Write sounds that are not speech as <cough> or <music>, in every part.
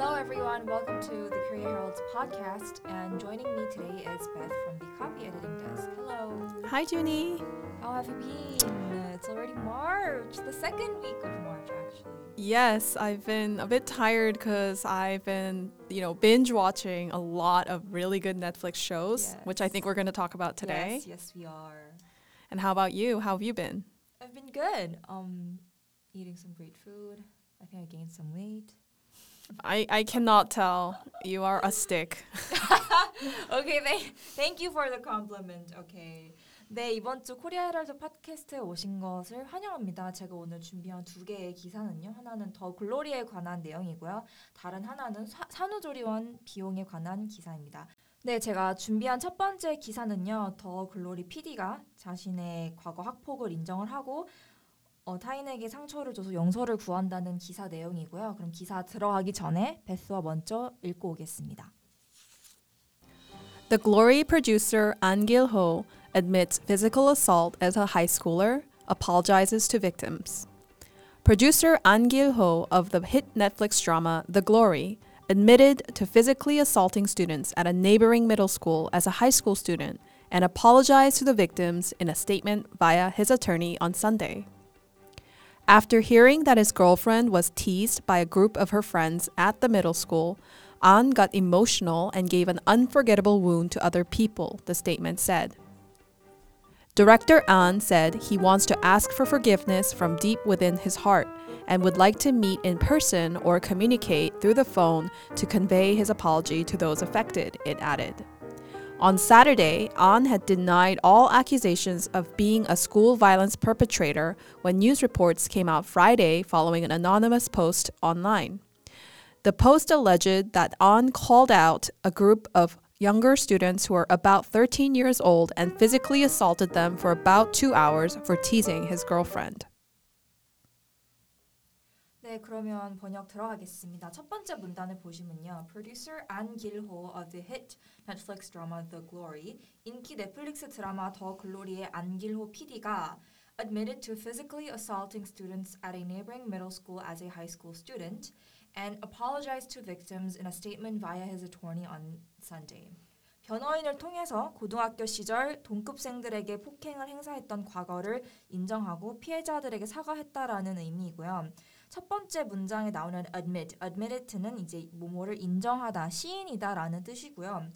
Hello, everyone. Welcome to the Korea Herald's podcast. And joining me today is Beth from the copy editing desk. Hello. Hi, Junhee. How have you been? It's already March, the second week of March, actually. Yes, I've been a bit tired because I've been, you know, binge watching a lot of really good Netflix shows, which I think we're going to talk about today. Yes, yes, we are. And how about you? How have you been? I've been good. Um, eating some great food. I think I gained some weight. I, I cannot tell. You are a stick. <laughs> okay, thank, thank you for the compliment. Okay. 네, 이번 주 코리아 헤럴드 팟캐스트에 오신 것을 환영합니다. 제가 오늘 준비한 두 개의 기사는요. 하나는 더 글로리에 관한 내용이고요. 다른 하나는 사, 산후조리원 비용에 관한 기사입니다. 네, 제가 준비한 첫 번째 기사는요. 더 글로리 PD가 자신의 과거 학폭을 인정을 하고 어, 타인에게 상처를 줘서 용서를 구한다는 기사 내용이고요. 그럼 기사 들어가기 전에 베스와 먼저 읽고 오겠습니다. The Glory producer Ahn Gil Ho admits physical assault as a high schooler, apologizes to victims. Producer Ahn Gil Ho of the hit Netflix drama The Glory admitted to physically assaulting students at a neighboring middle school as a high school student and apologized to the victims in a statement via his attorney on Sunday. After hearing that his girlfriend was teased by a group of her friends at the middle school, Ahn got emotional and gave an unforgettable wound to other people, the statement said. Director Ahn said he wants to ask for forgiveness from deep within his heart and would like to meet in person or communicate through the phone to convey his apology to those affected, it added. On Saturday, Ahn had denied all accusations of being a school violence perpetrator when news reports came out Friday following an anonymous post online. The post alleged that Ahn called out a group of younger students who were about 13 years old and physically assaulted them for about two hours for teasing his girlfriend. 네, 그러면 번역 들어가겠습니다. 첫 번째 문단을 보시면요. Producer Gil-ho of the hit Netflix drama The Glory, 인기 넷플릭스 드라마 더 글로리의 안길호 PD가 admitted to physically assaulting students at a neighboring middle school as a high school student and apologized to victims in a statement via his attorney on Sunday. 변호인을 통해서 고등학교 시절 동급생들에게 폭행을 행사했던 과거를 인정하고 피해자들에게 사과했다라는 의미이고요. 첫 번째 문장에 나오는 admit, admitted는 이제 뭐뭐를 인정하다, 시인이다라는 뜻이고요.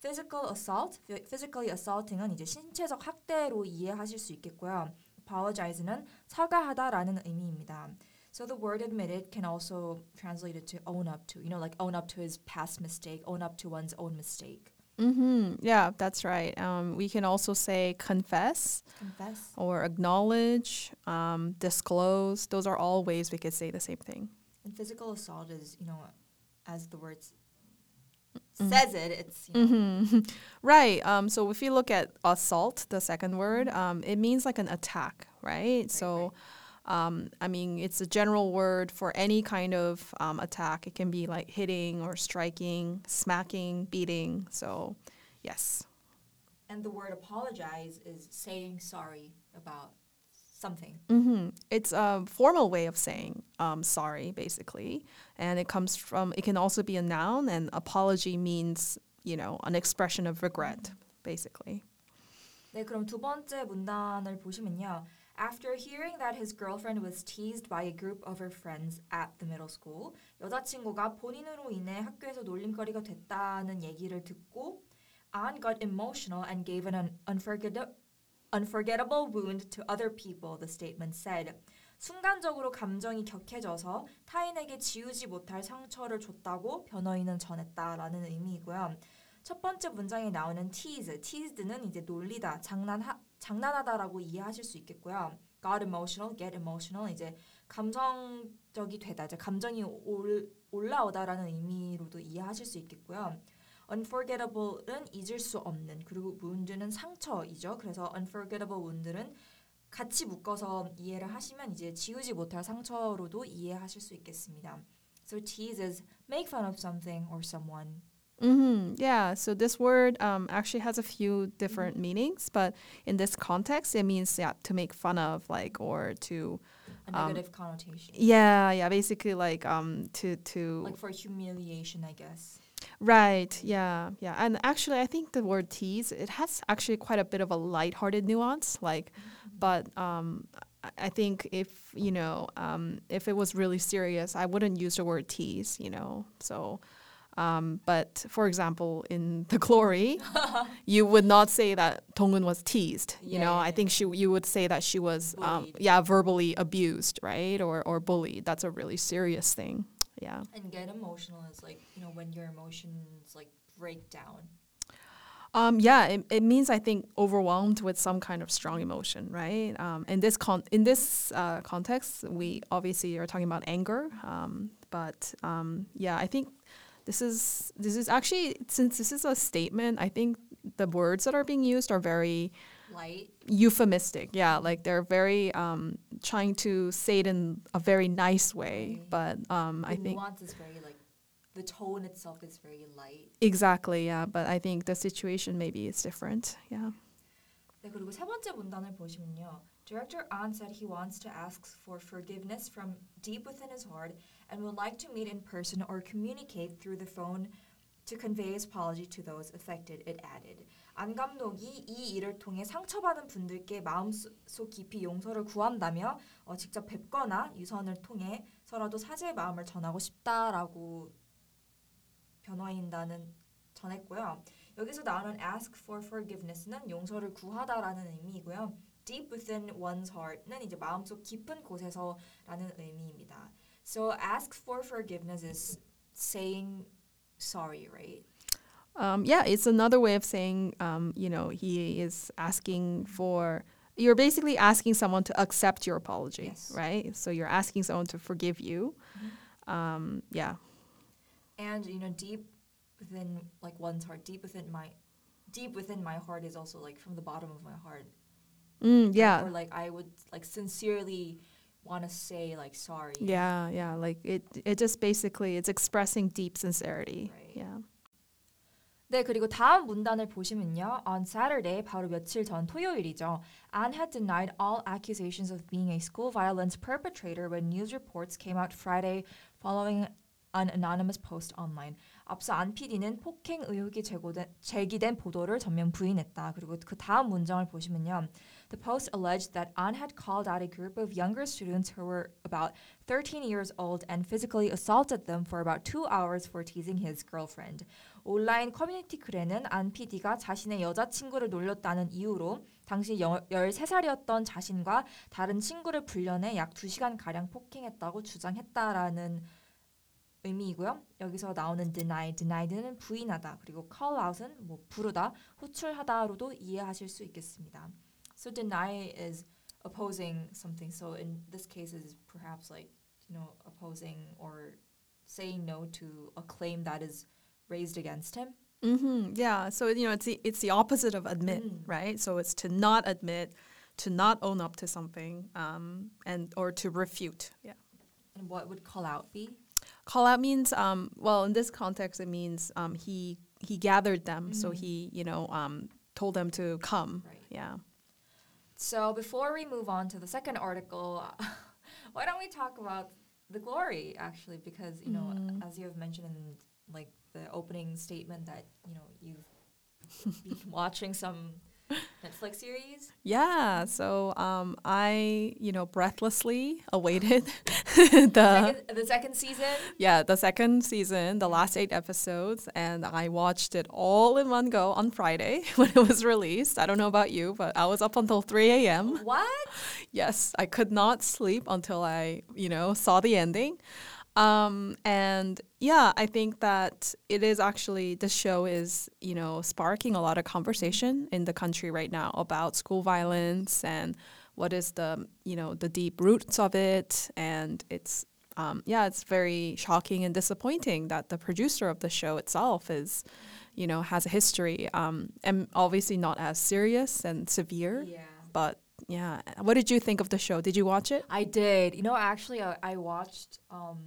physical assault, physically assaulting은 이제 신체적 학대로 이해하실 수 있겠고요. apologize는 사과하다라는 의미입니다. So the word admitted can also translate it to own up to, you know, like own up to his past mistake, own up to one's own mistake. Mm-hmm. Yeah, that's right. Um, we can also say confess, confess, or acknowledge, um, disclose. Those are all ways we could say the same thing. And physical assault is, you know, as the word mm-hmm. says it, it's you know. mm-hmm. <laughs> right. Um, so if you look at assault, the second word, um, it means like an attack, right? right so. Right um, I mean, it's a general word for any kind of um, attack. It can be like hitting or striking, smacking, beating. So, yes. And the word apologize is saying sorry about something. Mm-hmm. It's a formal way of saying um, sorry, basically. And it comes from, it can also be a noun, and apology means, you know, an expression of regret, mm-hmm. basically. 네, 그럼 두 번째 문단을 보시면요. After hearing that his girlfriend was teased by a group of her friends at the middle school, 여자친구가 본인으로 인해 학교에서 놀림거리가 됐다는 얘기를 듣고 An got emotional and gave an unforgettable, unforgettable wound to other people, the statement said. 순간적으로 감정이 격해져서 타인에게 지우지 못할 상처를 줬다고 변호인은 전했다라는 의미이고요. 첫 번째 문장에 나오는 tease, teased는 이제 놀리다, 장난하, 장난하다라고 이해하실 수 있겠고요. got emotional, get emotional 이제 감정적이 되다, 이제 감정이 올, 올라오다라는 의미로도 이해하실 수 있겠고요. unforgettable은 잊을 수 없는 그리고 wound는 상처이죠. 그래서 unforgettable wound는 같이 묶어서 이해를 하시면 이제 지우지 못할 상처로도 이해하실 수 있겠습니다. So tease is make fun of something or someone. Mm-hmm. Yeah. So this word um, actually has a few different mm-hmm. meanings, but in this context, it means yeah to make fun of, like, or to A Um, negative connotation. Yeah, yeah, basically like um to to Like for humiliation, I guess. right, yeah, yeah. And actually I think the word tease it has actually quite a bit of a lighthearted nuance like but um I- I think if you know um if it was really serious I wouldn't use the word tease, you know. So um, but for example, in The Glory, <laughs> you would not say that Dong-eun was teased. You Yeah, know, yeah, I think she you would say that she was um, yeah verbally abused, right, or or bullied. That's a really serious thing. Yeah. And get emotional is like, you know, when your emotions like break down. Um, yeah, it, it means I think overwhelmed with some kind of strong emotion, right? Um, in this con in this uh, context, we obviously are talking about anger, um, but um, yeah, I think this is this is actually since this is a statement, I think the words that are being used are very Light. euphemistic. Yeah, like they're very um, trying to say it in a very nice way, Right. but um, The I think nuance is very like the tone itself is very light. exactly, yeah. But I think the situation maybe is different. Yeah. 네, 그리고 세 번째 문단을 보시면요. Director An said he wants to ask for forgiveness from deep within his heart and would like to meet in person or communicate through the phone to convey his apology to those affected, it added. 안 감독이 이 일을 통해 상처받은 분들께 마음속 깊이 용서를 구한다며 어, 직접 뵙거나 유선을 통해 서라도 사죄의 마음을 전하고 싶다라고 변화인다는 전했고요. 여기서 나오는 ask for forgiveness는 용서를 구하다라는 의미이고요. deep within one's heart는 이제 마음속 깊은 곳에서라는 의미입니다. So ask for forgiveness is saying sorry, right? Um, yeah, it's another way of saying, um, you know, he is asking for. You're basically asking someone to accept your apology, Yes. right? So you're asking someone to forgive you. Um, yeah. And you know, deep within like one's heart, deep within my deep within my heart is also like from the bottom of my heart. Mm, yeah. Or like I would like sincerely want to say like sorry. Yeah, yeah. Like it, it just basically it's expressing deep sincerity. Right. Yeah. 네, 그리고 다음 문단을 보시면요. On Saturday, 바로 며칠 전 토요일이죠. Ahn had denied all accusations of being a school violence perpetrator when news reports came out Friday following an anonymous post online. 앞서 안 PD는 폭행 의혹이 제고된 제기된 보도를 전면 부인했다. 그리고 그 다음 문장을 보시면요. The post alleged that An had called out a group of younger students who were about 13 years old and physically assaulted them for about two hours for teasing his girlfriend. 온라인 커뮤니티 글에는 안 PD가 자신의 여자친구를 놀렸다는 이유로 당시 여, 13살이었던 자신과 다른 친구를 불려내 약 2시간가량 폭행했다고 주장했다라는 의미이고요. 여기서 나오는 deny, denied는 부인하다, 그리고 call out은 뭐 부르다, 호출하다로도 이해하실 수 있겠습니다. So deny is opposing something. So in this case is perhaps like, you know, opposing or saying no to a claim that is raised against him. Mm-hmm. Yeah. So you know, it's the it's the opposite of admit, Mm. right? So it's to not admit, to not own up to something, um, and or to refute. Yeah. And what would call out be? Call out means um, well in this context it means um, he he gathered them, so Mhm. he you know um, told them to come. Right. Yeah. So before we move on to the second article, <laughs> why don't we talk about the glory actually? Because you know, Mm. as you have mentioned in like the opening statement that you know you've <laughs> been watching some Netflix series. Yeah. So um, I you know breathlessly awaited <laughs> <laughs> the Second, the second season. yeah the second season, the last eight episodes, and I watched it all in one go on Friday <laughs> when it was released. I don't know about you, but I was up until three a.m. What? Yes, I could not sleep until I, you know, saw the ending. Um, and yeah, I think that it is actually the show is, you know, sparking a lot of conversation in the country right now about school violence and what is the, you know, the deep roots of it. And it's, um, yeah, it's very shocking and disappointing that the producer of the show itself is, you know, has a history, um, and obviously not as serious and severe, Yeah. but yeah. What did you think of the show? Did you watch it? I did. You know, actually, I, I watched um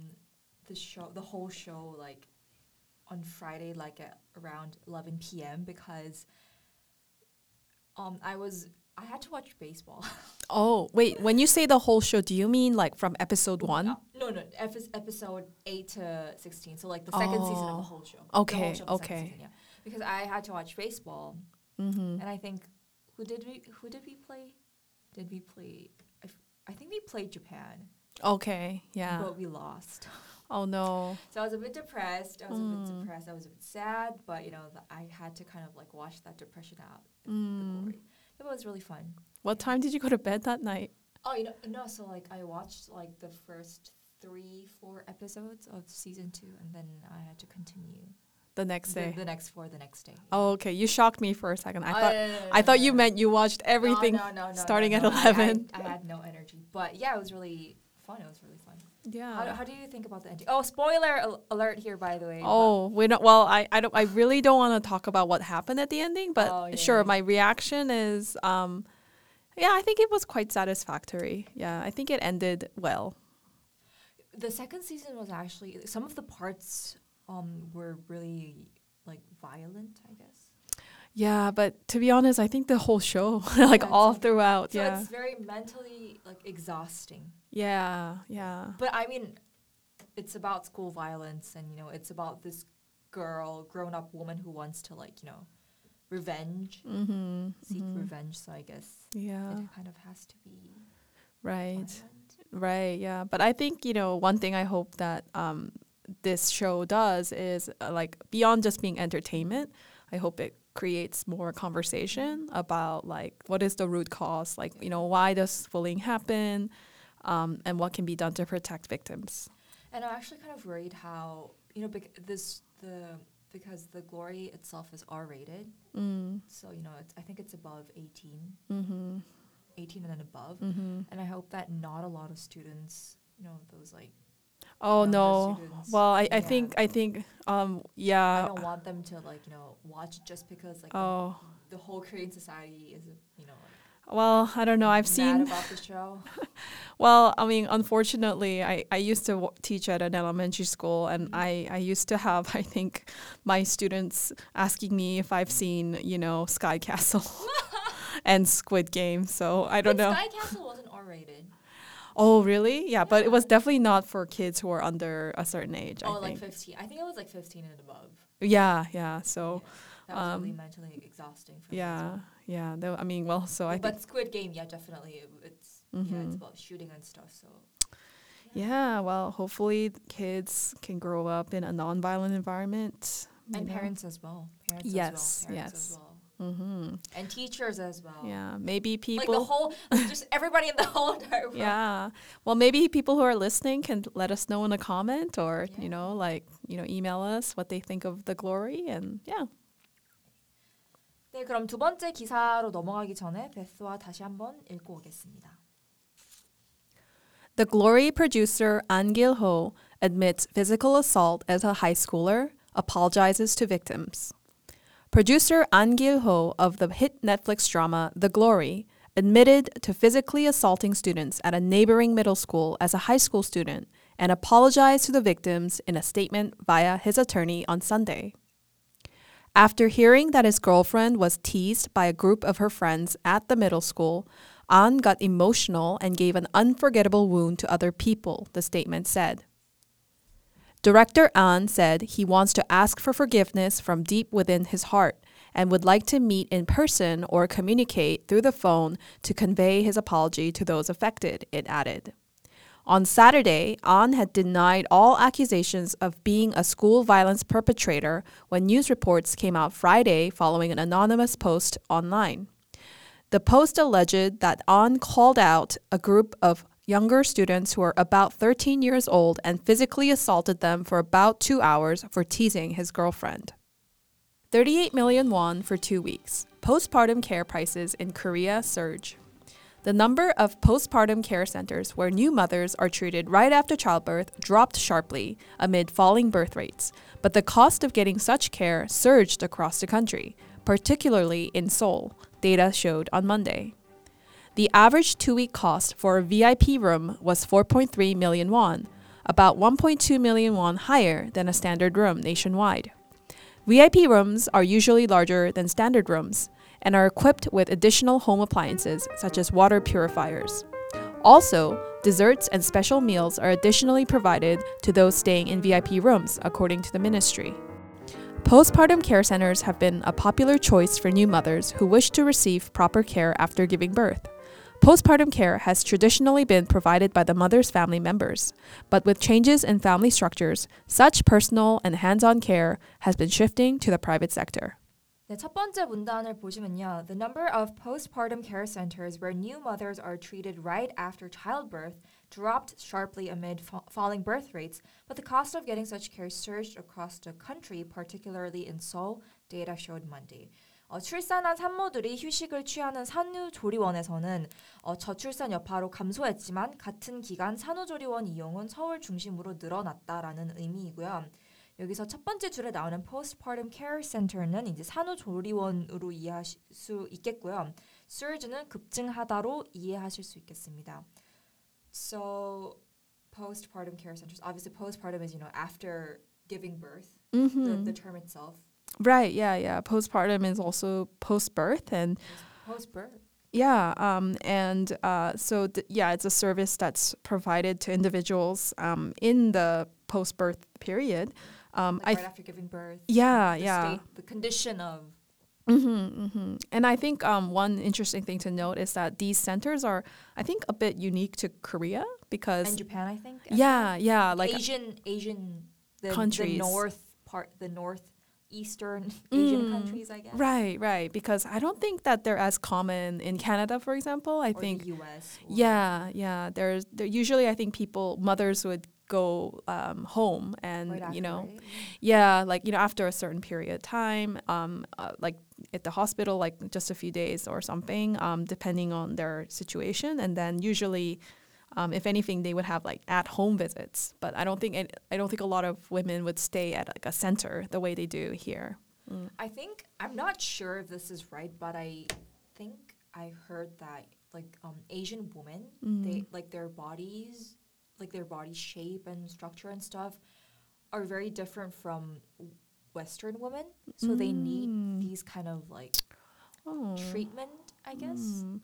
the show, the whole show, like on Friday, like at around 11 p.m. because um I was I had to watch baseball. <laughs> Oh, wait. When you say the whole show, do you mean like from episode one? Uh, no, no, epi- episode eight to sixteen. So like the second season of Oh, the whole show. The whole okay, show of the second okay. season, yeah. Because I had to watch baseball, Mm-hmm. and I think who did we who did we play? Did we play? I, f- I think we played Japan, Okay. Yeah. but we lost. <laughs> Oh no. So I was a bit depressed. I was a Mm. bit depressed. I was a bit sad, but you know, th- I had to kind of like wash that depression out. Mm. It was really fun. What time did you go to bed that night? Oh, you know, no. So like, I watched like the first three, four episodes of season two, and then I had to continue The next day. the next four the next day. Oh, okay. You shocked me for a second. I Oh, thought no, no, no, I thought you meant you watched everything starting at. 11. I, I had no energy, but yeah, it was really fun. It was really fun. Yeah. How, how do you think about the ending? Oh, spoiler al- alert here, by the way. Oh, we don't. Well, I, I don't. I really don't want to talk about what happened at the ending, but Oh, yeah, sure. My reaction is, um, yeah, I think it was quite satisfactory. Yeah, I think it ended well. the second season was actually some of the parts um were really like violent, I guess. Yeah, but to be honest, I think the whole show, <laughs> like Yeah, all throughout, So yeah, it's very mentally like exhausting. Yeah, yeah, But I mean, it's about school violence, and you know, it's about this girl, grown-up woman who wants to like you know, revenge, mm-hmm, seek mhm. revenge. So I guess yeah, it kind of has to be right. violent. Right, yeah. But I think, you know, one thing I hope that um, this show does is uh, like beyond just being entertainment, I hope it creates more conversation about like what is the root cause, like, you know, why does bullying happen um, and what can be done to protect victims. And I'm actually kind of worried how you know bec- this the because the glory itself is R-rated, Mm, so you know it's I think it's above 18, mm-hmm, 18 and then above, mm-hmm. and I hope that not a lot of students, you know, those like Oh, no. students, Well, I, I yeah. think, I think, um, yeah. I don't want them to like you know watch just because like Oh, the, the whole Korean society is you know well, I don't know. I've seen about the show. <laughs> Well, I mean, unfortunately, I, I used to w- teach at an elementary school, and Mhm. I, I used to have, I think, my students asking me if I've seen, you know, Sky Castle <laughs> <laughs> and Squid Game. So I don't but know. Sky Castle wasn't R-rated. oh, really? Yeah, but it was definitely not for kids who are under a certain age. oh, I like think. 15. I think it was like 15 and above. yeah, yeah. So Yeah. that was really um, mentally exhausting for me yeah. Yeah. Though I mean, well, so I but think. Squid Game, yeah, definitely. It's yeah, Mhm. it's about shooting and stuff. So Yeah, well, hopefully kids can grow up in a non-violent environment. and know. parents as well. Parents Yes, as well. Parents yes. as well. Mm-hmm. And teachers as well. Yeah, maybe people. Like the whole, just everybody in the whole <laughs> entire world. Yeah. Well, maybe people who are listening can let us know in a comment or, Yeah. you know, like, you know, email us what they think of the glory and yeah. 네, 그럼 두 번째 기사로 넘어가기 전에 베스와 다시 한번 읽고 오겠습니다. The Glory producer Ahn Gil Ho admits physical assault as a high schooler, apologizes to victims. Producer Ahn Gil Ho of the hit Netflix drama The Glory admitted to physically assaulting students at a neighboring middle school as a high school student and apologized to the victims in a statement via his attorney on Sunday. After hearing that his girlfriend was teased by a group of her friends at the middle school, Ahn got emotional and gave an unforgettable wound to other people, the statement said. Director Ahn said he wants to ask for forgiveness from deep within his heart and would like to meet in person or communicate through the phone to convey his apology to those affected, it added. On Saturday, Ahn had denied all accusations of being a school violence perpetrator when news reports came out Friday following an anonymous post online. The post alleged that Ahn called out a group of younger students who were about 13 years old and physically assaulted them for about two hours for teasing his girlfriend. 38 million won for two weeks. Postpartum care prices in Korea surge. The number of postpartum care centers where new mothers are treated right after childbirth dropped sharply amid falling birth rates, but the cost of getting such care surged across the country, particularly in Seoul, data showed on Monday. The average two week cost for a VIP room was 4.3 million won, about 1.2 million won higher than a standard room nationwide. VIP rooms are usually larger than standard rooms, and are equipped with additional home appliances such as water purifiers. Also, desserts and special meals are additionally provided to those staying in VIP rooms, according to the ministry. Postpartum care centers have been a popular choice for new mothers who wish to receive proper care after giving birth. Postpartum care has traditionally been provided by the mother's family members, but with changes in family structures, such personal and hands on care has been shifting to the private sector. 네, 첫 번째 문단을 보시면요. The number of postpartum care centers where new mothers are treated right after childbirth dropped sharply amid fa- falling birth rates, but the cost of getting such care surged across the country, particularly in Seoul, data showed Monday. 어, 출산한 산모들이 휴식을 취하는 산후조리원에서는 어, 저출산 여파로 감소했지만 같은 기간 산후조리원 이용은 서울 중심으로 늘어났다라는 의미이고요. 여기서 첫 번째 줄에 나오는 postpartum care center는 이제 산후조리원으로 이해하실 수 있겠고요. surge는 급증하다로 이해하실 수 있겠습니다. So postpartum care centers, obviously postpartum is you know after giving birth, the, the term itself. Right, yeah, yeah. Postpartum is also post birth and Post birth. Yeah, um, and uh, so th- yeah, it's a service that's provided to individuals um, in the post birth period. Um, Like I right after giving birth. yeah, the yeah, State, the condition of hmm hmm and I think um, one interesting thing to note is that these centers are, I think, a bit unique to Korea because and Japan, I think. yeah, yeah, like Asian Asian the, countries. the north part, the northeastern Asian Mm. countries, I guess. right, right, because I don't think that they're as common in Canada, for example. I Or think the U.S. Yeah, yeah. There's there usually I think people mothers would go um, home and Right you know right? yeah like you know after a certain period of time um uh, like at the hospital like just a few days or something um depending on their situation and then usually um, if anything they would have like at home visits but I don't think it, I don't think a lot of women would stay at like a center the way they do here. Mm. I think I'm not sure if this is right, but I think I heard that like um, Asian women, they like their bodies, like their body shape and structure and stuff, are very different from Western women. So they need these kind of like Oh. treatment, I guess. Mm.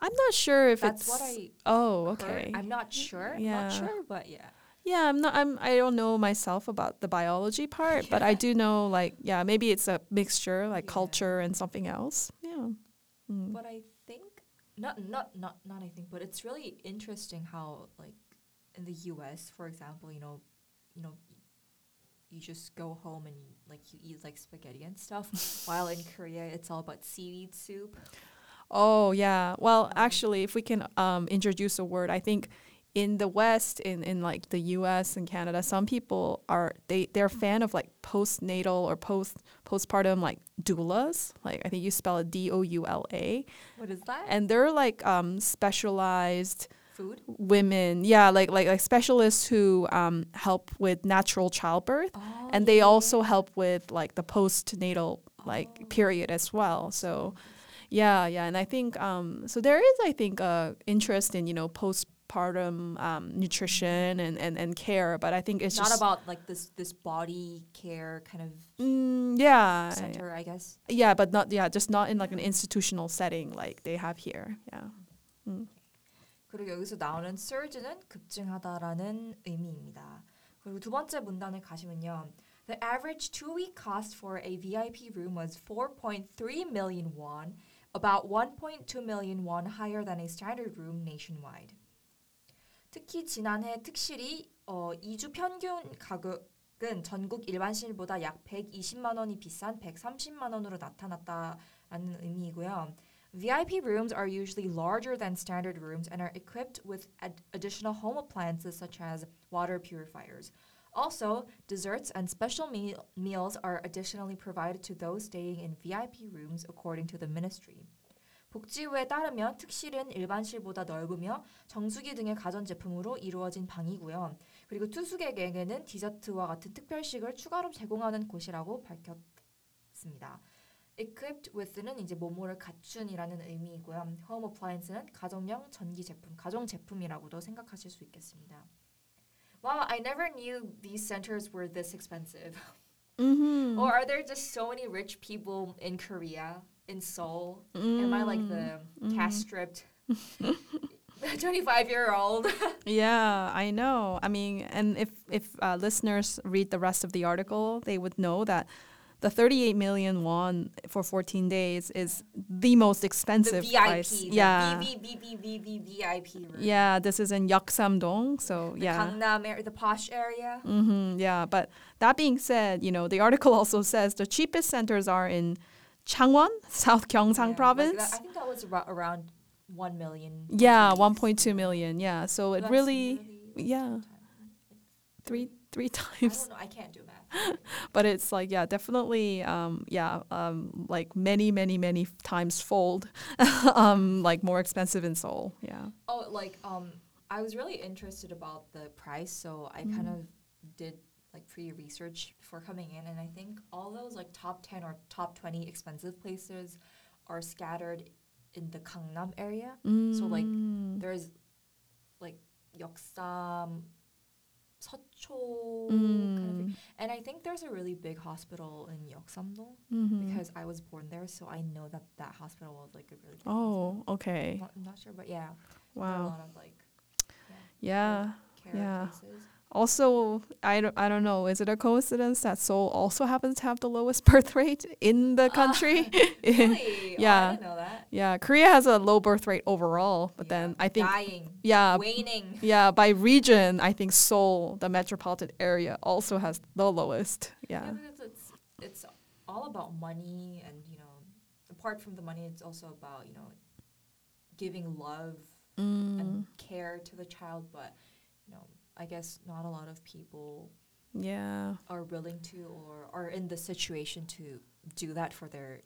I'm not sure if That's it's what I Oh, heard. okay. I'm not sure. Yeah. Not sure, but yeah. Yeah, I'm not. I'm. I don't know myself about the biology part, but I <laughs> do know, like, yeah, maybe it's a mixture, like Yeah. culture and something else. Yeah. Mm. But I think not not not not I think, but it's really interesting how like in the U.S., for example, you know, you know, you just go home and like you eat like spaghetti and stuff, <laughs> while in Korea it's all about seaweed soup. Oh, yeah. Well, actually, if we can um, introduce a word, I think in the West, in, in like the U.S. and Canada, some people are they they're a fan of like postnatal or post postpartum like doulas. Like I think you spell it D O U L A, What is that? and they're like um, specialized. Food. women yeah like like like specialists who um help with natural childbirth Oh, and they also help with like the postnatal like period as well. So yeah yeah and i think um so there is i think uh interest in you know postpartum um nutrition and and, and care but i think it's not just about like this this body care kind of mm, yeah. center, I guess. yeah but not yeah just not in like an institutional setting like they have here. Yeah 그리고 여기서 나오는 surge는 급증하다라는 의미입니다. 그리고 두 번째 문단을 가시면요. The average two-week cost for a VIP room was 4.3 million won, about 1.2 million won higher than a standard room nationwide. 특히 지난해 특실이 어, 2주 평균 가격은 전국 일반실보다 약 120만 원이 비싼 130만 원으로 나타났다라는 의미이고요. VIP rooms are usually larger than standard rooms and are equipped with ad- additional home appliances such as water purifiers. Also, desserts and special meal- meals are additionally provided to those staying in VIP rooms according to the ministry. 복지부에 따르면 특실은 일반실보다 넓으며 정수기 등의 가전제품으로 이루어진 방이고요. 그리고 투숙객에게는 디저트와 같은 특별식을 추가로 제공하는 곳이라고 밝혔습니다. equipped with는 이제 뭐뭐를 갖춘이라는 의미이고요. home appliance는 가정용 전기 제품, 가정 제품이라고도 생각하실 수 있겠습니다. Wow, I never knew these centers were this expensive. mm-hmm. Or are there just so many rich people in Korea? in Seoul? Am I like the cash stripped <laughs> 25 year old? <laughs> Yeah, I know. I mean, and if if uh, listeners read the rest of the article, they would know that the 38 million won for 14 days is the most expensive the VIP, price. yeah. VIP room. Yeah, this is in Yeoksamdong, so The yeah. Gangnam area, the posh area. Mm-hmm, yeah, but that being said, you know, the article <laughs> also says the cheapest centers are in Changwon, South Gyeongsang Yeah, province. that- I think that was aro- around 1 million. yeah, 1.2 million. Yeah, so it That's really yeah. three three I times. don't know. I can't do. <laughs> but it's like yeah definitely um yeah um like many many many times fold <laughs> um like more expensive in seoul yeah Oh, like um, I was really interested about the price, so I kind Mm. of did like pre-research before coming in, and I think all those like top ten or top twenty expensive places are scattered in the Gangnam area. So, like, Mm. There's like Yeoksam, Seocho, kind. Mm. And I think there's a really big hospital in Yeoksamdong Mhm. because I was born there, so I know that that hospital was like a really big oh hospital. okay I'm not, I'm not sure, but yeah, are a wow lot of like yeah care Yeah. also I don't, I don't know is it a coincidence that seoul also happens to have the lowest <laughs> birth rate in the country <laughs> Really? <laughs> Oh, Yeah. I didn't know that. Yeah korea has a low birth rate overall but Yeah. then i think dying, yeah waning. yeah by region i think seoul the metropolitan area also has the lowest Yeah, yeah because it's it's all about money, and you know, apart from the money, it's also about you know, giving love Mm. and care to the child. But you know, I guess not a lot of people Yeah. are willing to or are in the situation to do that for their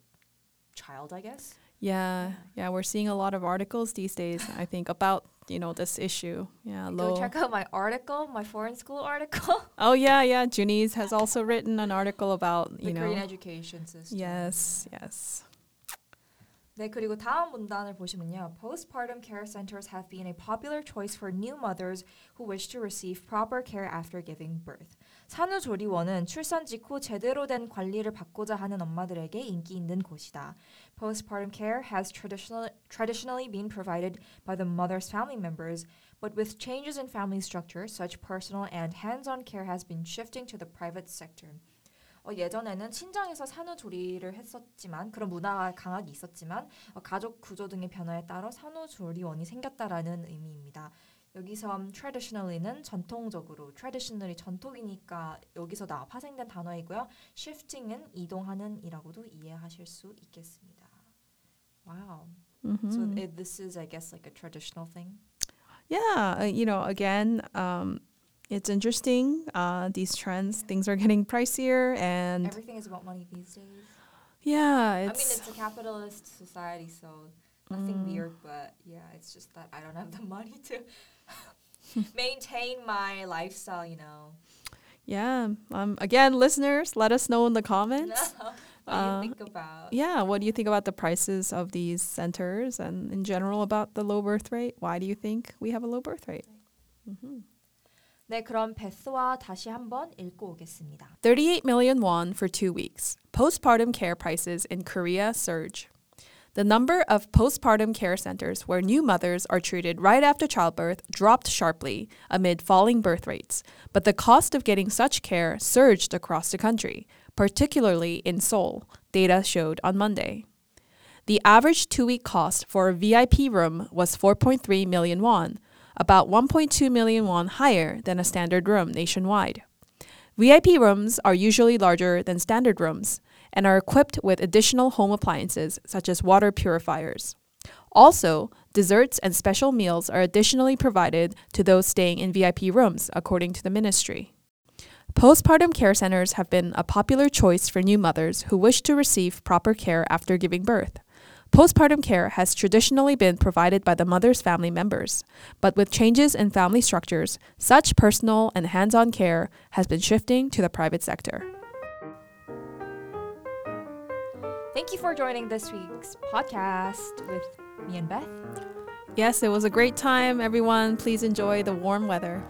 child. I guess. Yeah. Yeah. We're seeing a lot of articles these days, I think, about, you know, this issue. Yeah. Low. Go check out my article, my foreign school article. <laughs> Oh, yeah. Yeah. Junice has also written an article about, the you know. Korean education system. Yes. Yes. 네, 그리고 다음 문단을 보시면요. Postpartum care centers have been a popular choice for new mothers who wish to receive proper care after giving birth. 산후조리원은 출산 직후 제대로 된 관리를 받고자 하는 엄마들에게 인기 있는 곳이다. Postpartum care has traditional, traditionally been provided by the mother's family members, but with changes in family structure, such personal and hands-on care has been shifting to the private sector. 어, 예전에는 친정에서 산후조리를 했었지만 그런 문화가 강하게 있었지만 어, 가족 구조 등의 변화에 따라 산후조리원이 생겼다라는 의미입니다. 여기서 traditionally는 전통적으로, traditionally 전통이니까 여기서 나 파생된 단어이고요. shifting은 이동하는이라고도 이해하실 수 있겠습니다. Wow. Mhm. So it, this is, I guess, like a traditional thing. Yeah, uh, you know, again, um, it's interesting. Uh, these trends, things are getting pricier, and Everything is about money these days. yeah, I mean, it's it's a capitalist society, so nothing Mm. weird, but yeah, it's just that I don't have the money to <laughs> maintain my lifestyle, you know. yeah. Um, again, listeners, let us know in the comments. <laughs> what do you Uh, think about? Yeah, what do you think about the prices of these centers, and in general about the low birth rate? Why do you think we have a low birth rate? hmm 네, 그럼 베스와 다시 한번 읽고 오겠습니다. 38 million won for two weeks. Postpartum care prices in Korea surge. The number of postpartum care centers where new mothers are treated right after childbirth dropped sharply amid falling birth rates, but the cost of getting such care surged across the country, particularly in Seoul, data showed on Monday. The average two week cost for a VIP room was 4.3 million won, about 1.2 million won higher than a standard room nationwide. VIP rooms are usually larger than standard rooms and are equipped with additional home appliances such as water purifiers. Also, desserts and special meals are additionally provided to those staying in VIP rooms, according to the ministry. Postpartum care centers have been a popular choice for new mothers who wish to receive proper care after giving birth. Postpartum care has traditionally been provided by the mother's family members, but with changes in family structures, such personal and hands on care has been shifting to the private sector. Thank you for joining this week's podcast with me and Beth. Yes, it was a great time, everyone. Please enjoy the warm weather.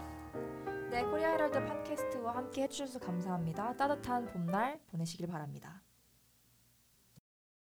네, 코리아 헤럴드 팟캐스트와 함께 해주셔서 감사합니다. 따뜻한 봄날 보내시길 바랍니다.